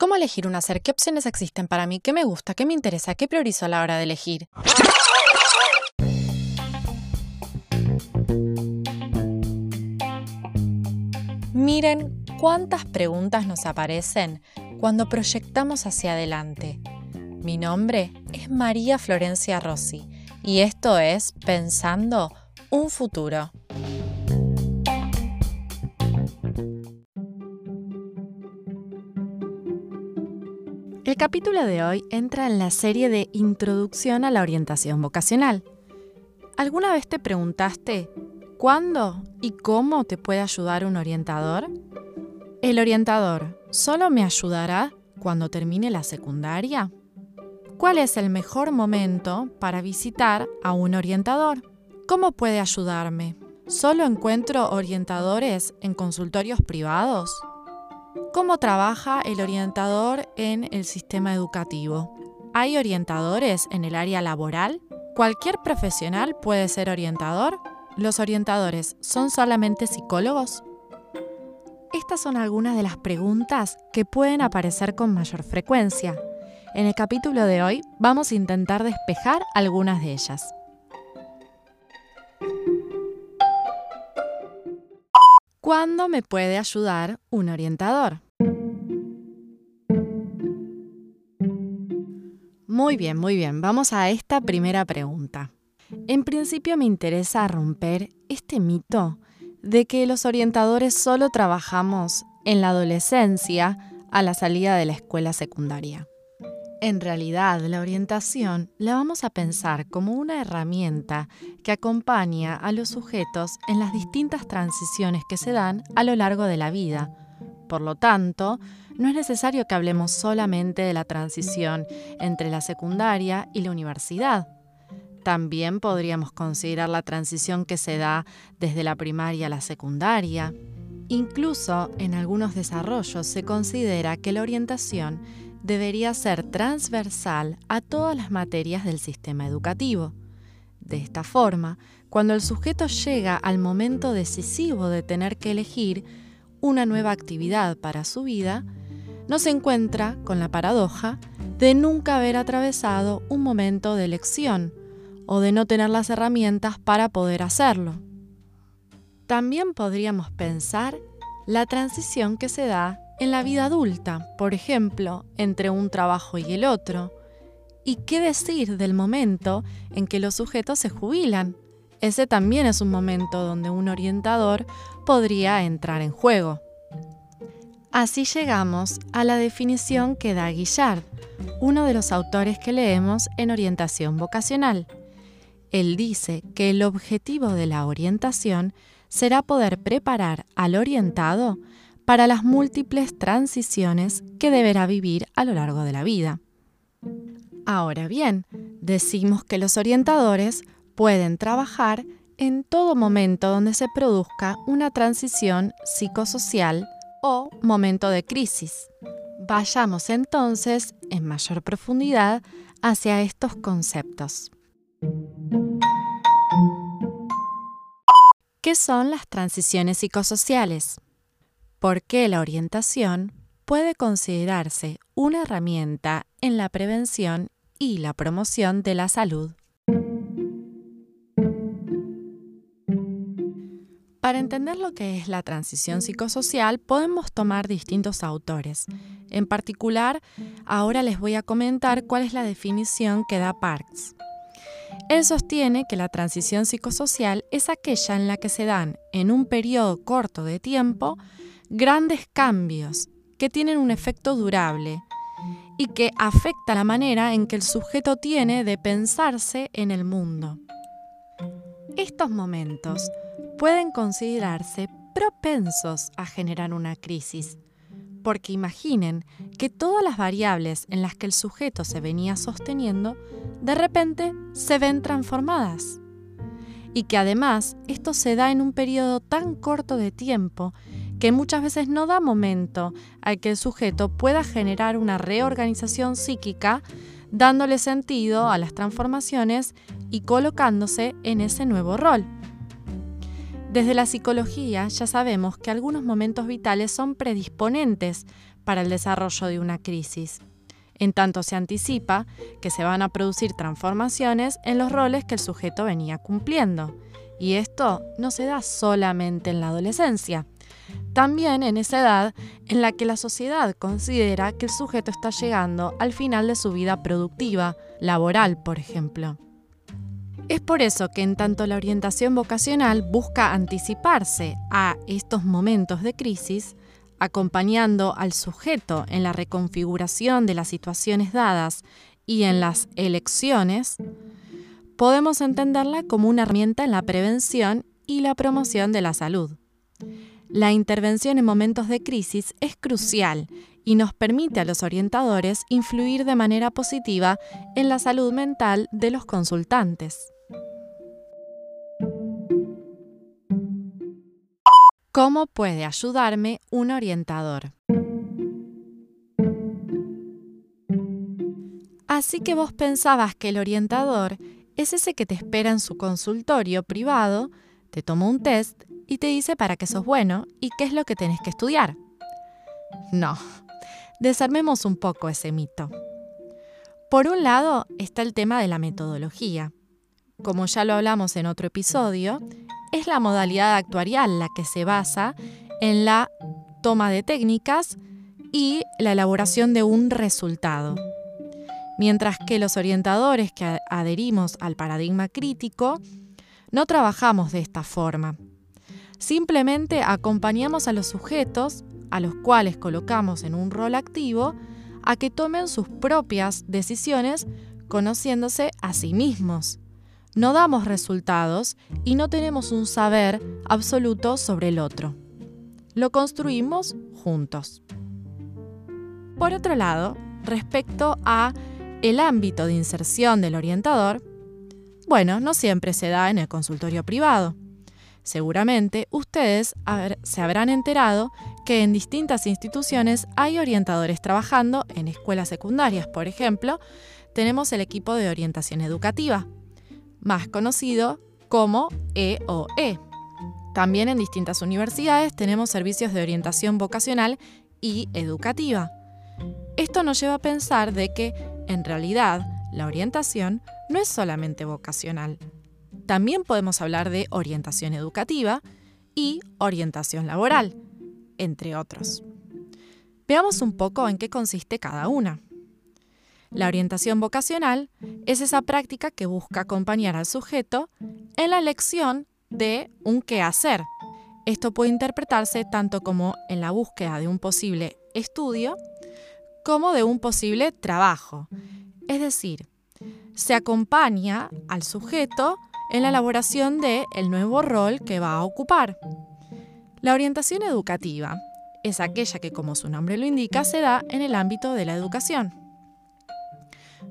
¿Cómo elegir un hacer? ¿Qué opciones existen para mí? ¿Qué me gusta? ¿Qué me interesa? ¿Qué priorizo a la hora de elegir? Miren cuántas preguntas nos aparecen cuando proyectamos hacia adelante. Mi nombre es María Florencia Rossi y esto es Pensando un futuro. Capítulo de hoy entra en la serie de Introducción a la Orientación Vocacional. ¿Alguna vez te preguntaste cuándo y cómo te puede ayudar un orientador? ¿El orientador solo me ayudará cuando termine la secundaria? ¿Cuál es el mejor momento para visitar a un orientador? ¿Cómo puede ayudarme? ¿Solo encuentro orientadores en consultorios privados? ¿Cómo trabaja el orientador en el sistema educativo? ¿Hay orientadores en el área laboral? ¿Cualquier profesional puede ser orientador? ¿Los orientadores son solamente psicólogos? Estas son algunas de las preguntas que pueden aparecer con mayor frecuencia. En el capítulo de hoy vamos a intentar despejar algunas de ellas. ¿Cuándo me puede ayudar un orientador? Muy bien, muy bien. Vamos a esta primera pregunta. En principio me interesa romper este mito de que los orientadores solo trabajamos en la adolescencia a la salida de la escuela secundaria. En realidad, la orientación la vamos a pensar como una herramienta que acompaña a los sujetos en las distintas transiciones que se dan a lo largo de la vida. Por lo tanto, no es necesario que hablemos solamente de la transición entre la secundaria y la universidad. También podríamos considerar la transición que se da desde la primaria a la secundaria. Incluso en algunos desarrollos se considera que la orientación debería ser transversal a todas las materias del sistema educativo. De esta forma, cuando el sujeto llega al momento decisivo de tener que elegir una nueva actividad para su vida, no se encuentra con la paradoja de nunca haber atravesado un momento de elección o de no tener las herramientas para poder hacerlo. También podríamos pensar la transición que se da en la vida adulta, por ejemplo, entre un trabajo y el otro. ¿Y qué decir del momento en que los sujetos se jubilan? Ese también es un momento donde un orientador podría entrar en juego. Así llegamos a la definición que da Guillard, uno de los autores que leemos en orientación vocacional. Él dice que el objetivo de la orientación será poder preparar al orientado para las múltiples transiciones que deberá vivir a lo largo de la vida. Ahora bien, decimos que los orientadores pueden trabajar en todo momento donde se produzca una transición psicosocial o momento de crisis. Vayamos entonces en mayor profundidad hacia estos conceptos. ¿Qué son las transiciones psicosociales? Por qué la orientación puede considerarse una herramienta en la prevención y la promoción de la salud. Para entender lo que es la transición psicosocial podemos tomar distintos autores. En particular, ahora les voy a comentar cuál es la definición que da Parks. Él sostiene que la transición psicosocial es aquella en la que se dan en un periodo corto de tiempo grandes cambios que tienen un efecto durable y que afecta la manera en que el sujeto tiene de pensarse en el mundo. Estos momentos pueden considerarse propensos a generar una crisis, porque imaginen que todas las variables en las que el sujeto se venía sosteniendo de repente se ven transformadas. Y que además esto se da en un periodo tan corto de tiempo que muchas veces no da momento a que el sujeto pueda generar una reorganización psíquica, dándole sentido a las transformaciones y colocándose en ese nuevo rol. Desde la psicología ya sabemos que algunos momentos vitales son predisponentes para el desarrollo de una crisis. En tanto se anticipa que se van a producir transformaciones en los roles que el sujeto venía cumpliendo. Y esto no se da solamente en la adolescencia, también en esa edad en la que la sociedad considera que el sujeto está llegando al final de su vida productiva, laboral, por ejemplo. Es por eso que en tanto la orientación vocacional busca anticiparse a estos momentos de crisis, acompañando al sujeto en la reconfiguración de las situaciones dadas y en las elecciones, podemos entenderla como una herramienta en la prevención y la promoción de la salud. La intervención en momentos de crisis es crucial y nos permite a los orientadores influir de manera positiva en la salud mental de los consultantes. ¿Cómo puede ayudarme un orientador? Así que vos pensabas que el orientador es ese que te espera en su consultorio privado, te toma un test y te dice para qué sos bueno y qué es lo que tenés que estudiar. No, desarmemos un poco ese mito. Por un lado está el tema de la metodología. Como ya lo hablamos en otro episodio, es la modalidad actuarial la que se basa en la toma de técnicas y la elaboración de un resultado. Mientras que los orientadores que adherimos al paradigma crítico no trabajamos de esta forma. Simplemente acompañamos a los sujetos, a los cuales colocamos en un rol activo, a que tomen sus propias decisiones conociéndose a sí mismos. No damos resultados y no tenemos un saber absoluto sobre el otro. Lo construimos juntos. Por otro lado, respecto a el ámbito de inserción del orientador, bueno, no siempre se da en el consultorio privado. Seguramente ustedes se habrán enterado que en distintas instituciones hay orientadores trabajando en escuelas secundarias, por ejemplo, tenemos el equipo de orientación educativa, más conocido como EOE. E. También en distintas universidades tenemos servicios de orientación vocacional y educativa. Esto nos lleva a pensar de que, en realidad, la orientación no es solamente vocacional, también podemos hablar de orientación educativa y orientación laboral, entre otros. Veamos un poco en qué consiste cada una. La orientación vocacional es esa práctica que busca acompañar al sujeto en la elección de un qué hacer. Esto puede interpretarse tanto como en la búsqueda de un posible estudio como de un posible trabajo. Es decir, se acompaña al sujeto en la elaboración del el nuevo rol que va a ocupar. La orientación educativa es aquella que, como su nombre lo indica, se da en el ámbito de la educación.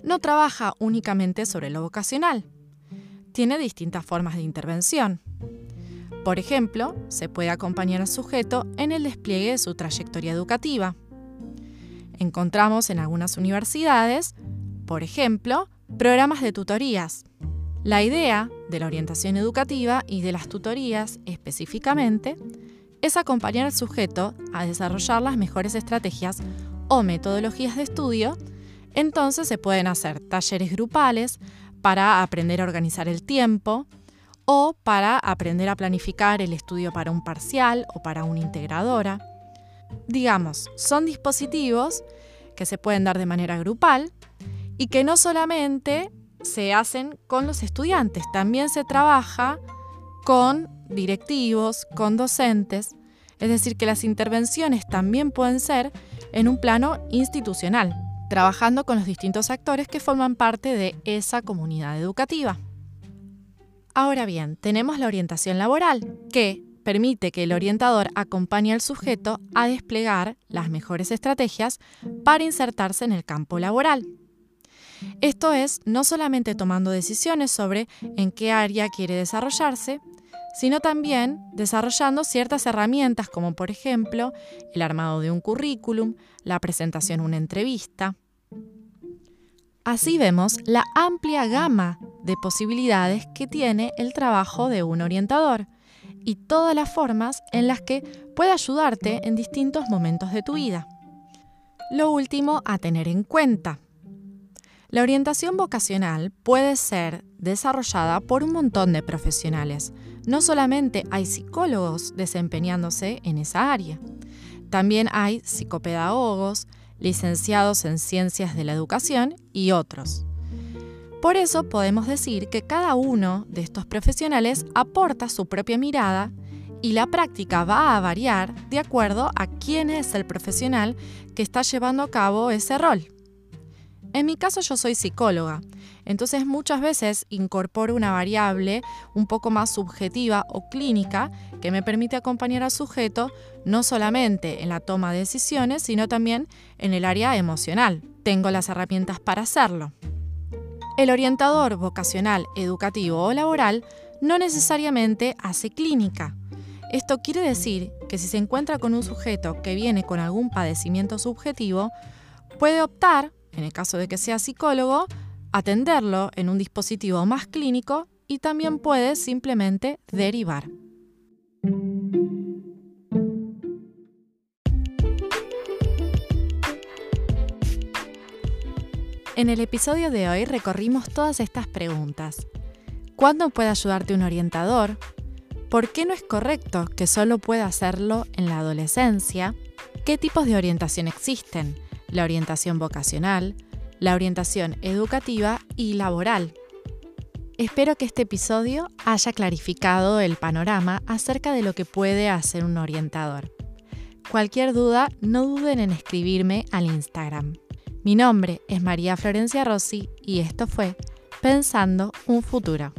No trabaja únicamente sobre lo vocacional. Tiene distintas formas de intervención. Por ejemplo, se puede acompañar al sujeto en el despliegue de su trayectoria educativa. Encontramos en algunas universidades, por ejemplo, programas de tutorías, la idea de la orientación educativa y de las tutorías específicamente es acompañar al sujeto a desarrollar las mejores estrategias o metodologías de estudio, entonces se pueden hacer talleres grupales para aprender a organizar el tiempo o para aprender a planificar el estudio para un parcial o para una integradora. Digamos, son dispositivos que se pueden dar de manera grupal y que no solamente se hacen con los estudiantes, también se trabaja con directivos, con docentes, es decir, que las intervenciones también pueden ser en un plano institucional, trabajando con los distintos actores que forman parte de esa comunidad educativa. Ahora bien, tenemos la orientación laboral, que permite que el orientador acompañe al sujeto a desplegar las mejores estrategias para insertarse en el campo laboral. Esto es no solamente tomando decisiones sobre en qué área quiere desarrollarse, sino también desarrollando ciertas herramientas como por ejemplo el armado de un currículum, la presentación de una entrevista. Así vemos la amplia gama de posibilidades que tiene el trabajo de un orientador y todas las formas en las que puede ayudarte en distintos momentos de tu vida. Lo último a tener en cuenta. La orientación vocacional puede ser desarrollada por un montón de profesionales. No solamente hay psicólogos desempeñándose en esa área, también hay psicopedagogos, licenciados en ciencias de la educación y otros. Por eso podemos decir que cada uno de estos profesionales aporta su propia mirada y la práctica va a variar de acuerdo a quién es el profesional que está llevando a cabo ese rol. En mi caso yo soy psicóloga, entonces muchas veces incorporo una variable un poco más subjetiva o clínica que me permite acompañar al sujeto no solamente en la toma de decisiones, sino también en el área emocional. Tengo las herramientas para hacerlo. El orientador vocacional, educativo o laboral no necesariamente hace clínica. Esto quiere decir que si se encuentra con un sujeto que viene con algún padecimiento subjetivo, puede optar en el caso de que sea psicólogo, atenderlo en un dispositivo más clínico y también puede simplemente derivar. En el episodio de hoy recorrimos todas estas preguntas. ¿Cuándo puede ayudarte un orientador? ¿Por qué no es correcto que solo pueda hacerlo en la adolescencia? ¿Qué tipos de orientación existen? La orientación vocacional, la orientación educativa y laboral. Espero que este episodio haya clarificado el panorama acerca de lo que puede hacer un orientador. Cualquier duda, no duden en escribirme al Instagram. Mi nombre es María Florencia Rossi y esto fue Pensando un futuro.